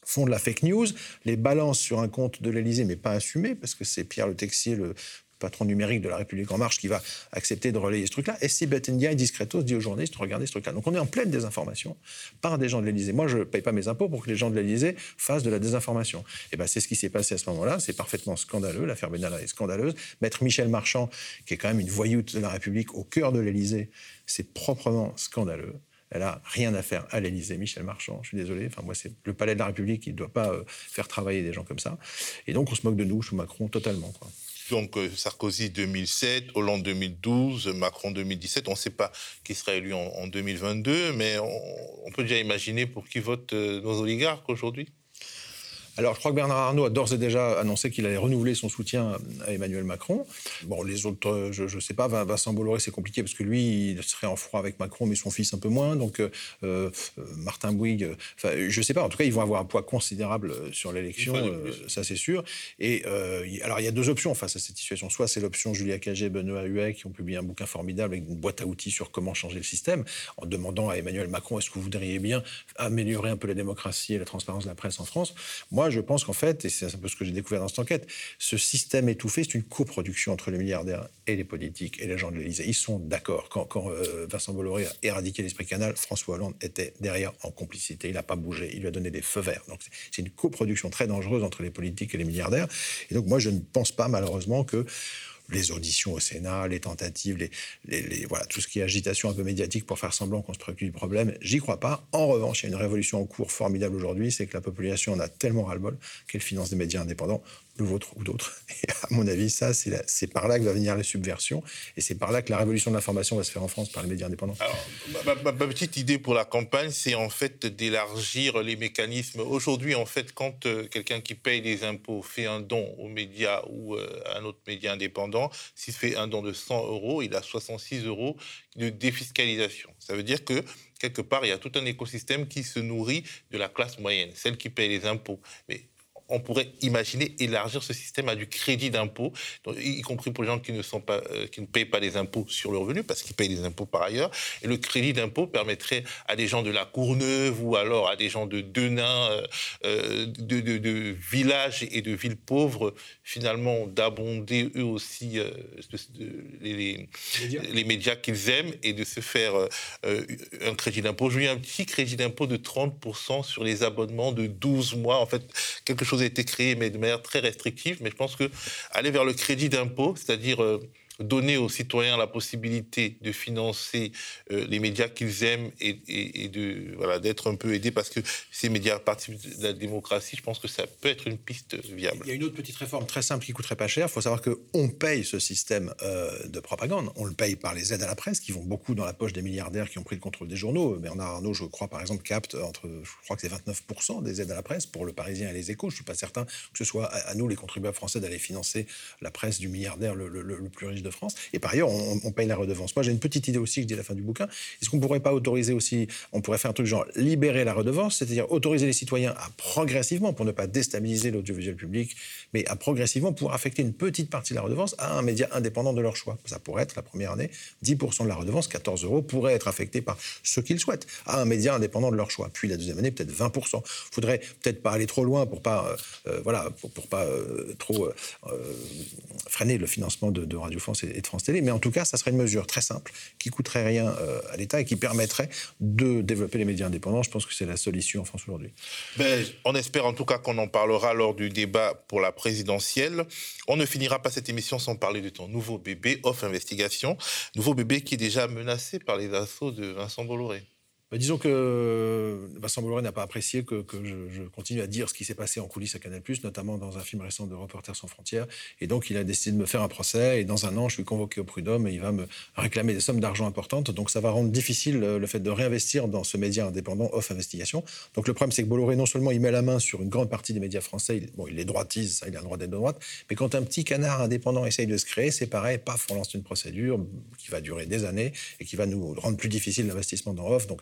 font de la fake news, les balancent sur un compte de l'Élysée, mais pas assumé, parce que c'est Pierre Le Texier, le patron numérique de la République En Marche, qui va accepter de relayer ce truc-là. Et si Bettendia, discretos, dit aux journalistes, regardez ce truc-là. Donc on est en pleine désinformation par des gens de l'Élysée. Moi, je ne paye pas mes impôts pour que les gens de l'Élysée fassent de la désinformation. Et ben c'est ce qui s'est passé à ce moment-là. C'est parfaitement scandaleux. L'affaire Benalla est scandaleuse. Maître Michel Marchand, qui est quand même une voyoute de la République au cœur de l'Élysée, c'est proprement scandaleux. Elle a rien à faire à l'Élysée, Michel Marchand. Je suis désolé. Enfin, moi, c'est le palais de la République qui ne doit pas euh, faire travailler des gens comme ça. Et donc, on se moque de nous sous Macron totalement. Donc euh, Sarkozy 2007, Hollande 2012, Macron 2017. On ne sait pas qui sera élu en, 2022, mais on, on, peut déjà imaginer pour qui votent euh, nos oligarques aujourd'hui. Alors, je crois que Bernard Arnault a d'ores et déjà annoncé qu'il allait renouveler son soutien à Emmanuel Macron. Bon, les autres, euh, je ne sais pas, Vincent Bolloré, c'est compliqué parce que lui, il serait en froid avec Macron, mais son fils un peu moins. Donc, euh, euh, Martin Bouygues, je ne sais pas. En tout cas, ils vont avoir un poids considérable sur l'élection, ça c'est sûr. Et alors, il y a deux options face à cette situation. Soit c'est l'option Julia Cagé, Benoît Huet, qui ont publié un bouquin formidable avec une boîte à outils sur comment changer le système, en demandant à Emmanuel Macron est-ce que vous voudriez bien améliorer un peu la démocratie et la transparence de la presse en France? Moi, je pense qu'en fait, et c'est un peu ce que j'ai découvert dans cette enquête, ce système étouffé, c'est une coproduction entre les milliardaires et les politiques et les gens de l'Élysée. Ils sont d'accord. Quand, euh, Vincent Bolloré a éradiqué l'esprit canal, François Hollande était derrière en complicité. Il n'a pas bougé. Il lui a donné des feux verts. Donc c'est une coproduction très dangereuse entre les politiques et les milliardaires. Et donc moi, je ne pense pas malheureusement que les auditions au Sénat, les tentatives, voilà, tout ce qui est agitation un peu médiatique pour faire semblant qu'on se préoccupe du problème, j'y crois pas. En revanche, il y a une révolution en cours formidable aujourd'hui, c'est que la population en a tellement ras-le-bol qu'elle finance des médias indépendants le vôtre ou d'autres. À mon avis, ça, c'est par là que va venir les subversions, et c'est par là que la révolution de l'information va se faire en France par les médias indépendants. Ma, petite idée pour la campagne, c'est en fait d'élargir les mécanismes. Aujourd'hui, en fait, quand euh, quelqu'un qui paye des impôts fait un don aux médias ou euh, à un autre média indépendant, s'il fait un don de 100 euros, il a 66 euros de défiscalisation. Ça veut dire que quelque part, il y a tout un écosystème qui se nourrit de la classe moyenne, celle qui paye les impôts. Mais on pourrait imaginer élargir ce système à du crédit d'impôt, y compris pour les gens qui ne, sont pas, euh, qui ne payent pas les impôts sur le revenu, parce qu'ils payent des impôts par ailleurs. Et le crédit d'impôt permettrait à des gens de la Courneuve ou alors à des gens de Denain, euh, euh, de, de, villages et de villes pauvres, finalement, d'abonder eux aussi les, les, médias, qu'ils aiment et de se faire un crédit d'impôt. Je un petit crédit d'impôt de 30% sur les abonnements de 12 mois. En fait, quelque chose été créé, mais de manière très restrictive. Mais je pense que aller vers le crédit d'impôt, c'est-à-dire euh, donner aux citoyens la possibilité de financer euh, les médias qu'ils aiment et, de voilà d'être un peu aidés parce que ces médias participent de la démocratie. Je pense que ça peut être une piste viable. Il y a une autre petite réforme très simple qui coûterait pas cher. Il faut savoir que on paye ce système euh, de propagande. On le paye par les aides à la presse qui vont beaucoup dans la poche des milliardaires qui ont pris le contrôle des journaux. Bernard Arnault, je crois par exemple, capte entre, je crois que c'est 29% des aides à la presse pour le Parisien et les Échos. Je suis pas certain que ce soit à, nous les contribuables français d'aller financer la presse du milliardaire le, le plus riche de France. Et par ailleurs, on, paye la redevance. Moi, j'ai une petite idée aussi je dis à la fin du bouquin. Est-ce qu'on ne pourrait pas autoriser aussi, on pourrait faire un truc genre libérer la redevance, c'est-à-dire autoriser les citoyens à progressivement, pour ne pas déstabiliser l'audiovisuel public, mais à progressivement pouvoir affecter une petite partie de la redevance à un média indépendant de leur choix. Ça pourrait être la première année, 10% de la redevance, 14 euros, pourrait être affecté par ceux qui le souhaitent à un média indépendant de leur choix. Puis la deuxième année, peut-être 20%. Il faudrait peut-être pas aller trop loin pour pas, euh, euh, voilà, pour, pas euh, trop freiner le financement de, de Radio France et de France Télé. Mais en tout cas, ça serait une mesure très simple qui coûterait rien à l'État et qui permettrait de développer les médias indépendants. Je pense que c'est la solution en France aujourd'hui. Ben, on espère en tout cas qu'on en parlera lors du débat pour la présidentielle. On ne finira pas cette émission sans parler de ton nouveau bébé, Off Investigation. Nouveau bébé qui est déjà menacé par les assauts de Vincent Bolloré. Bah, disons que Vincent Bolloré n'a pas apprécié que, je, continue à dire ce qui s'est passé en coulisses à Canal+, notamment dans un film récent de Reporters sans frontières. Et donc, il a décidé de me faire un procès. Et dans un an, je suis convoqué au prud'homme et il va me réclamer des sommes d'argent importantes. Donc, ça va rendre difficile le fait de réinvestir dans ce média indépendant off investigation. Donc, le problème, c'est que Bolloré, non seulement il met la main sur une grande partie des médias français, bon, il les droitise, ça, il a le droit d'être de droite. Mais quand un petit canard indépendant essaye de se créer, c'est pareil, paf, on lance une procédure qui va durer des années et qui va nous rendre plus difficile l'investissement dans off. Donc,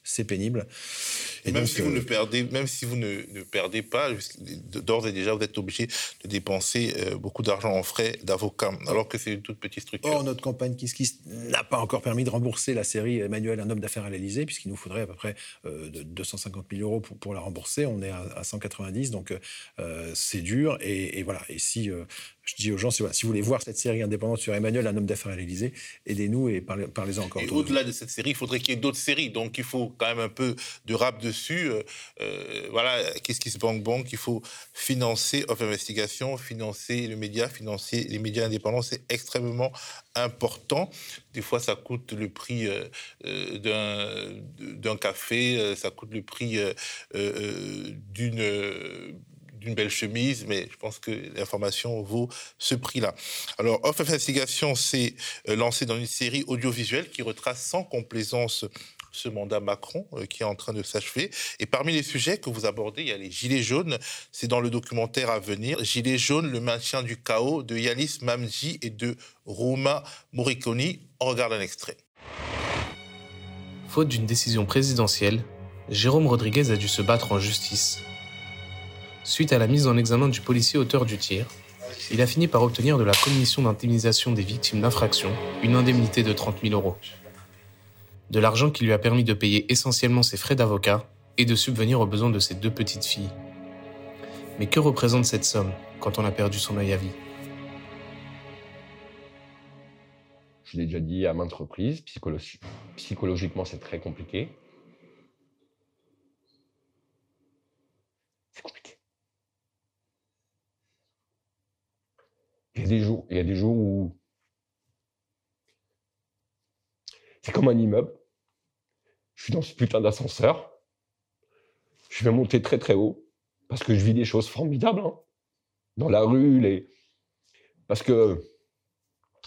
c'est pénible. Et même, si vous ne euh, perdez, même si vous ne, ne perdez pas, d'ores et déjà, vous êtes obligé de dépenser euh, beaucoup d'argent en frais d'avocat, alors que c'est une toute petite structure. Or, notre campagne Kiss Kiss n'a pas encore permis de rembourser la série Emmanuel, un homme d'affaires à l'Élysée, puisqu'il nous faudrait à peu près euh, de 250 000 euros pour, pour, la rembourser. On est à, 190, donc c'est dur. Et, et, voilà. Et si je dis aux gens, si, vous voulez voir cette série indépendante sur Emmanuel, un homme d'affaires à l'Élysée, aidez-nous et parlez-en encore. Et au-delà de cette série, il faudrait qu'il y ait d'autres séries. Donc il faut quand même un peu de rap dessus. Euh, euh, voilà, qu'est-ce qui se banque banque Il faut financer Off Investigation, financer le média, financer les médias indépendants. C'est extrêmement important. Des fois, ça coûte le prix euh, d'un café, ça coûte le prix d'une d'une belle chemise, mais je pense que l'information vaut ce prix-là. Alors, Off Investigation s'est euh, lancé dans une série audiovisuelle qui retrace sans complaisance ce mandat Macron euh, qui est en train de s'achever. Et parmi les sujets que vous abordez, il y a les Gilets jaunes. C'est dans le documentaire à venir. Gilets jaunes, le maintien du chaos de Yalis Mamji et de Roma Moriconi. On regarde un extrait. Faute d'une décision présidentielle, Jérôme Rodriguez a dû se battre en justice Suite à la mise en examen du policier auteur du tir, il a fini par obtenir de la Commission d'indemnisation des victimes d'infraction une indemnité de 30 000 euros. De l'argent qui lui a permis de payer essentiellement ses frais d'avocat et de subvenir aux besoins de ses deux petites filles. Mais que représente cette somme quand on a perdu son œil à vie? Je l'ai déjà dit à maintes reprises, psychologiquement c'est très compliqué. Il y a des jours, il y a des jours où c'est comme un immeuble. Je suis dans ce putain d'ascenseur. Je vais monter très très haut parce que je vis des choses formidables hein. dans la rue, les parce que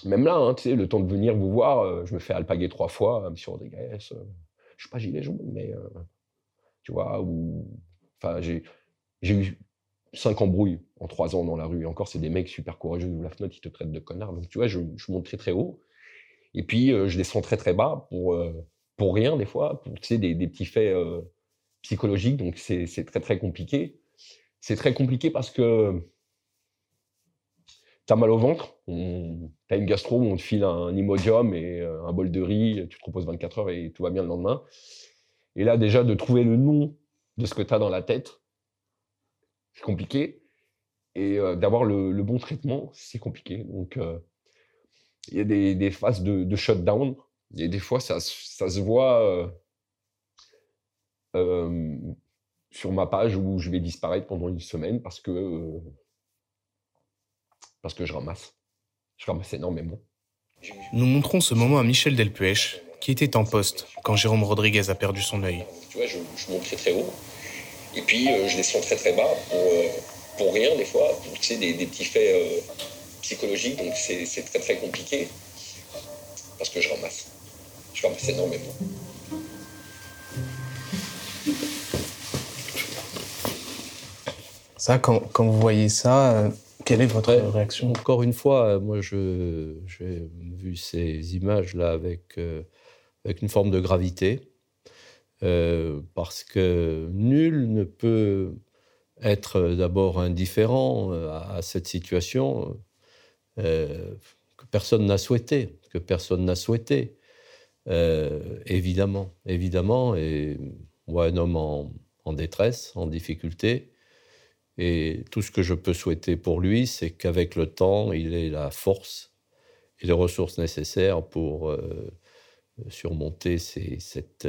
même là, hein, tu sais, le temps de venir vous voir, euh, je me fais alpaguer trois fois, Monsieur Rodriguez. Euh, je suis pas gilet jaune, mais euh, tu vois, ou enfin j'ai eu cinq embrouilles en trois ans dans la rue. Et encore, c'est des mecs super courageux, ouvrent la fenêtre, ils te traitent de connard. Donc, tu vois, je, monte très, très haut. Et puis, euh, je descends très, très bas pour, euh, pour rien, des fois, pour tu sais, des, petits faits euh, psychologiques. Donc, c'est très, très compliqué. c'est très compliqué parce que tu as mal au ventre, tu as une gastro, on te file un Imodium et un bol de riz, tu te reposes 24 heures et tout va bien le lendemain. Et là, déjà, de trouver le nom de ce que tu as dans la tête, c'est compliqué. Et d'avoir le, bon traitement, c'est compliqué. Donc, il y a des, phases de, shutdown. Et des fois, ça, se voit sur ma page où je vais disparaître pendant une semaine parce que, parce que je ramasse. Je ramasse énormément. Nous montrons ce moment à Michel Delpuech, qui était en poste quand Jérôme Rodriguez a perdu son œil. Tu vois, je, monte très très haut. Et puis, je descends très très bas pour, pour rien, des fois. Pour, tu sais, des, des petits faits psychologique, donc c'est très très compliqué parce que je ramasse. Je ramasse énormément. Ça, quand, quand vous voyez ça, euh, quelle est votre réaction Encore une fois, euh, moi, j'ai vu ces images-là avec, euh, avec une forme de gravité, parce que nul ne peut être d'abord indifférent à, cette situation. Euh, que personne n'a souhaité, que personne n'a souhaité, euh, évidemment, évidemment. Et moi, un homme en, détresse, en difficulté, et tout ce que je peux souhaiter pour lui, c'est qu'avec le temps, il ait la force et les ressources nécessaires pour euh, surmonter cette,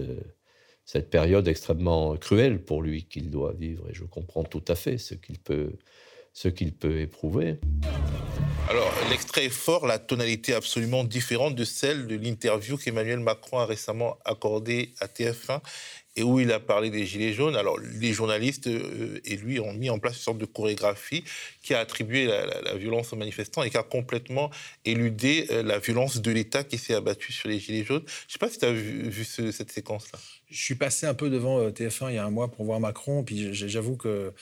cette période extrêmement cruelle pour lui qu'il doit vivre. Et je comprends tout à fait ce qu'il peut, ce peut éprouver. Alors, l'extrait est fort, la tonalité absolument différente de celle de l'interview qu'Emmanuel Macron a récemment accordée à TF1 et où il a parlé des Gilets jaunes. Alors, les journalistes euh, et lui ont mis en place une sorte de chorégraphie qui a attribué la, violence aux manifestants et qui a complètement éludé euh, la violence de l'État qui s'est abattue sur les Gilets jaunes. Je ne sais pas si tu as vu, cette séquence-là. Je suis passé un peu devant euh, TF1 il y a un mois pour voir Macron, puis j'avoue que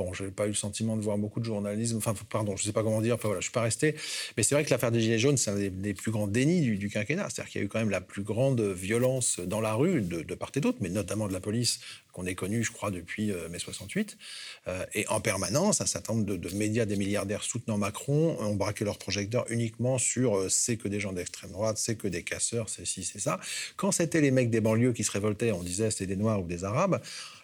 Bon, je n'ai pas eu le sentiment de voir beaucoup de journalisme. Enfin, pardon, je ne sais pas comment dire. Enfin, voilà, je ne suis pas resté. Mais c'est vrai que l'affaire des Gilets jaunes, c'est un des, plus grands dénis du, quinquennat. C'est-à-dire qu'il y a eu quand même la plus grande violence dans la rue, de, part et d'autre, mais notamment de la police, qu'on ait connue, je crois, depuis euh, mai 68. Euh, et en permanence, un certain nombre de, médias, des milliardaires soutenant Macron ont braqué leurs projecteurs uniquement sur euh, c'est que des gens d'extrême droite, c'est que des casseurs, c'est ci, c'est ça. Quand c'était les mecs des banlieues qui se révoltaient, on disait c'était des Noirs ou des Arabes.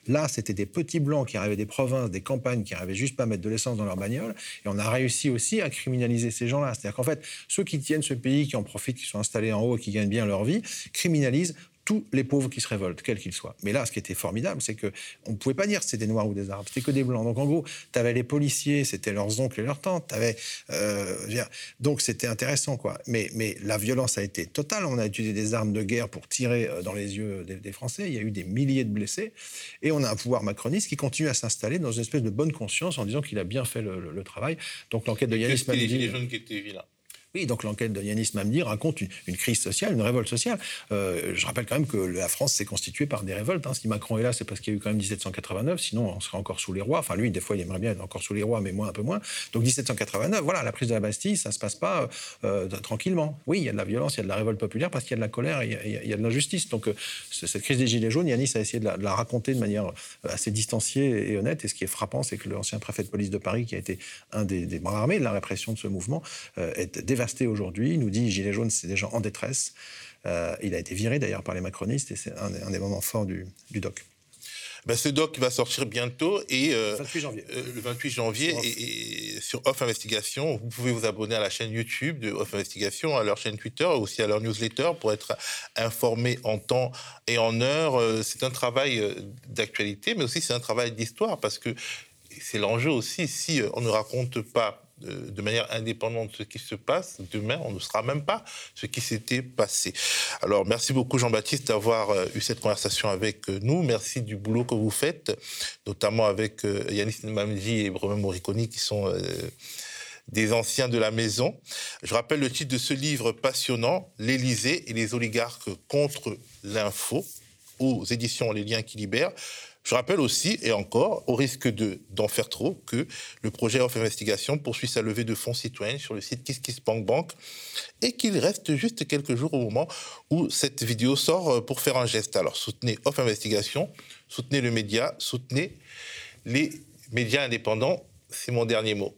Là, c'était des petits blancs qui arrivaient des provinces, des campagnes, qui arrivaient juste pas à mettre de l'essence dans leur bagnole. Et on a réussi aussi à criminaliser ces gens-là. C'est-à-dire qu'en fait, ceux qui tiennent ce pays, qui en profitent, qui sont installés en haut et qui gagnent bien leur vie, criminalisent tous les pauvres qui se révoltent, quels qu'ils soient. Mais là, ce qui était formidable, c'est que on ne pouvait pas dire que c'était des Noirs ou des Arabes, c'était que des Blancs. Donc en gros, tu avais les policiers, c'était leurs oncles et leurs tantes. Avais, euh, donc c'était intéressant, quoi. Mais, mais la violence a été totale. On a utilisé des armes de guerre pour tirer euh, dans les yeux des, Français. Il y a eu des milliers de blessés. Et on a un pouvoir macroniste qui continue à s'installer dans une espèce de bonne conscience en disant qu'il a bien fait le, travail. Donc l'enquête de Yanis Mamdi... les jeunes qui étaient vilains donc l'enquête de Yanis Mamdi raconte une, crise sociale, une révolte sociale. Euh, je rappelle quand même que la France s'est constituée par des révoltes. Hein. Si Macron est là, c'est parce qu'il y a eu quand même 1789, sinon on serait encore sous les rois. Enfin, lui, des fois, il aimerait bien être encore sous les rois, mais moi, un peu moins. Donc 1789, voilà, la prise de la Bastille, ça ne se passe pas euh, tranquillement. Oui, il y a de la violence, il y a de la révolte populaire parce qu'il y a de la colère il y a, de l'injustice. Donc euh, cette crise des Gilets jaunes, Yanis a essayé de la, raconter de manière assez distanciée et honnête. Et ce qui est frappant, c'est que l'ancien préfet de police de Paris, qui a été un des bras armés de la répression de ce mouvement, est dévasté aujourd'hui nous dit Gilets jaunes, c'est des gens en détresse. Euh, il a été viré d'ailleurs par les macronistes et c'est un, des moments forts du, doc. Ben, ce doc va sortir bientôt et euh, 28 janvier. Euh, le 28 janvier sur et, sur Off Investigation. Vous pouvez vous abonner à la chaîne YouTube de Off Investigation, à leur chaîne Twitter, aussi à leur newsletter pour être informé en temps et en heure. Euh, c'est un travail d'actualité, mais aussi c'est un travail d'histoire parce que c'est l'enjeu aussi. Si on ne raconte pas de, manière indépendante de ce qui se passe, demain, on ne saura même pas ce qui s'était passé. Alors, merci beaucoup, Jean-Baptiste, d'avoir euh, eu cette conversation avec euh, nous. Merci du boulot que vous faites, notamment avec euh, Yanis Mamdi et Bremen Moriconi, qui sont des anciens de la maison. Je rappelle le titre de ce livre passionnant, L'Élysée et les oligarques contre l'info, aux éditions Les Liens qui libèrent. Je rappelle aussi, et encore, au risque d'en faire trop, que le projet Off Investigation poursuit sa levée de fonds citoyens sur le site KissKissBankBank et qu'il reste juste quelques jours au moment où cette vidéo sort euh, pour faire un geste. Alors soutenez Off Investigation, soutenez le média, soutenez les médias indépendants. C'est mon dernier mot.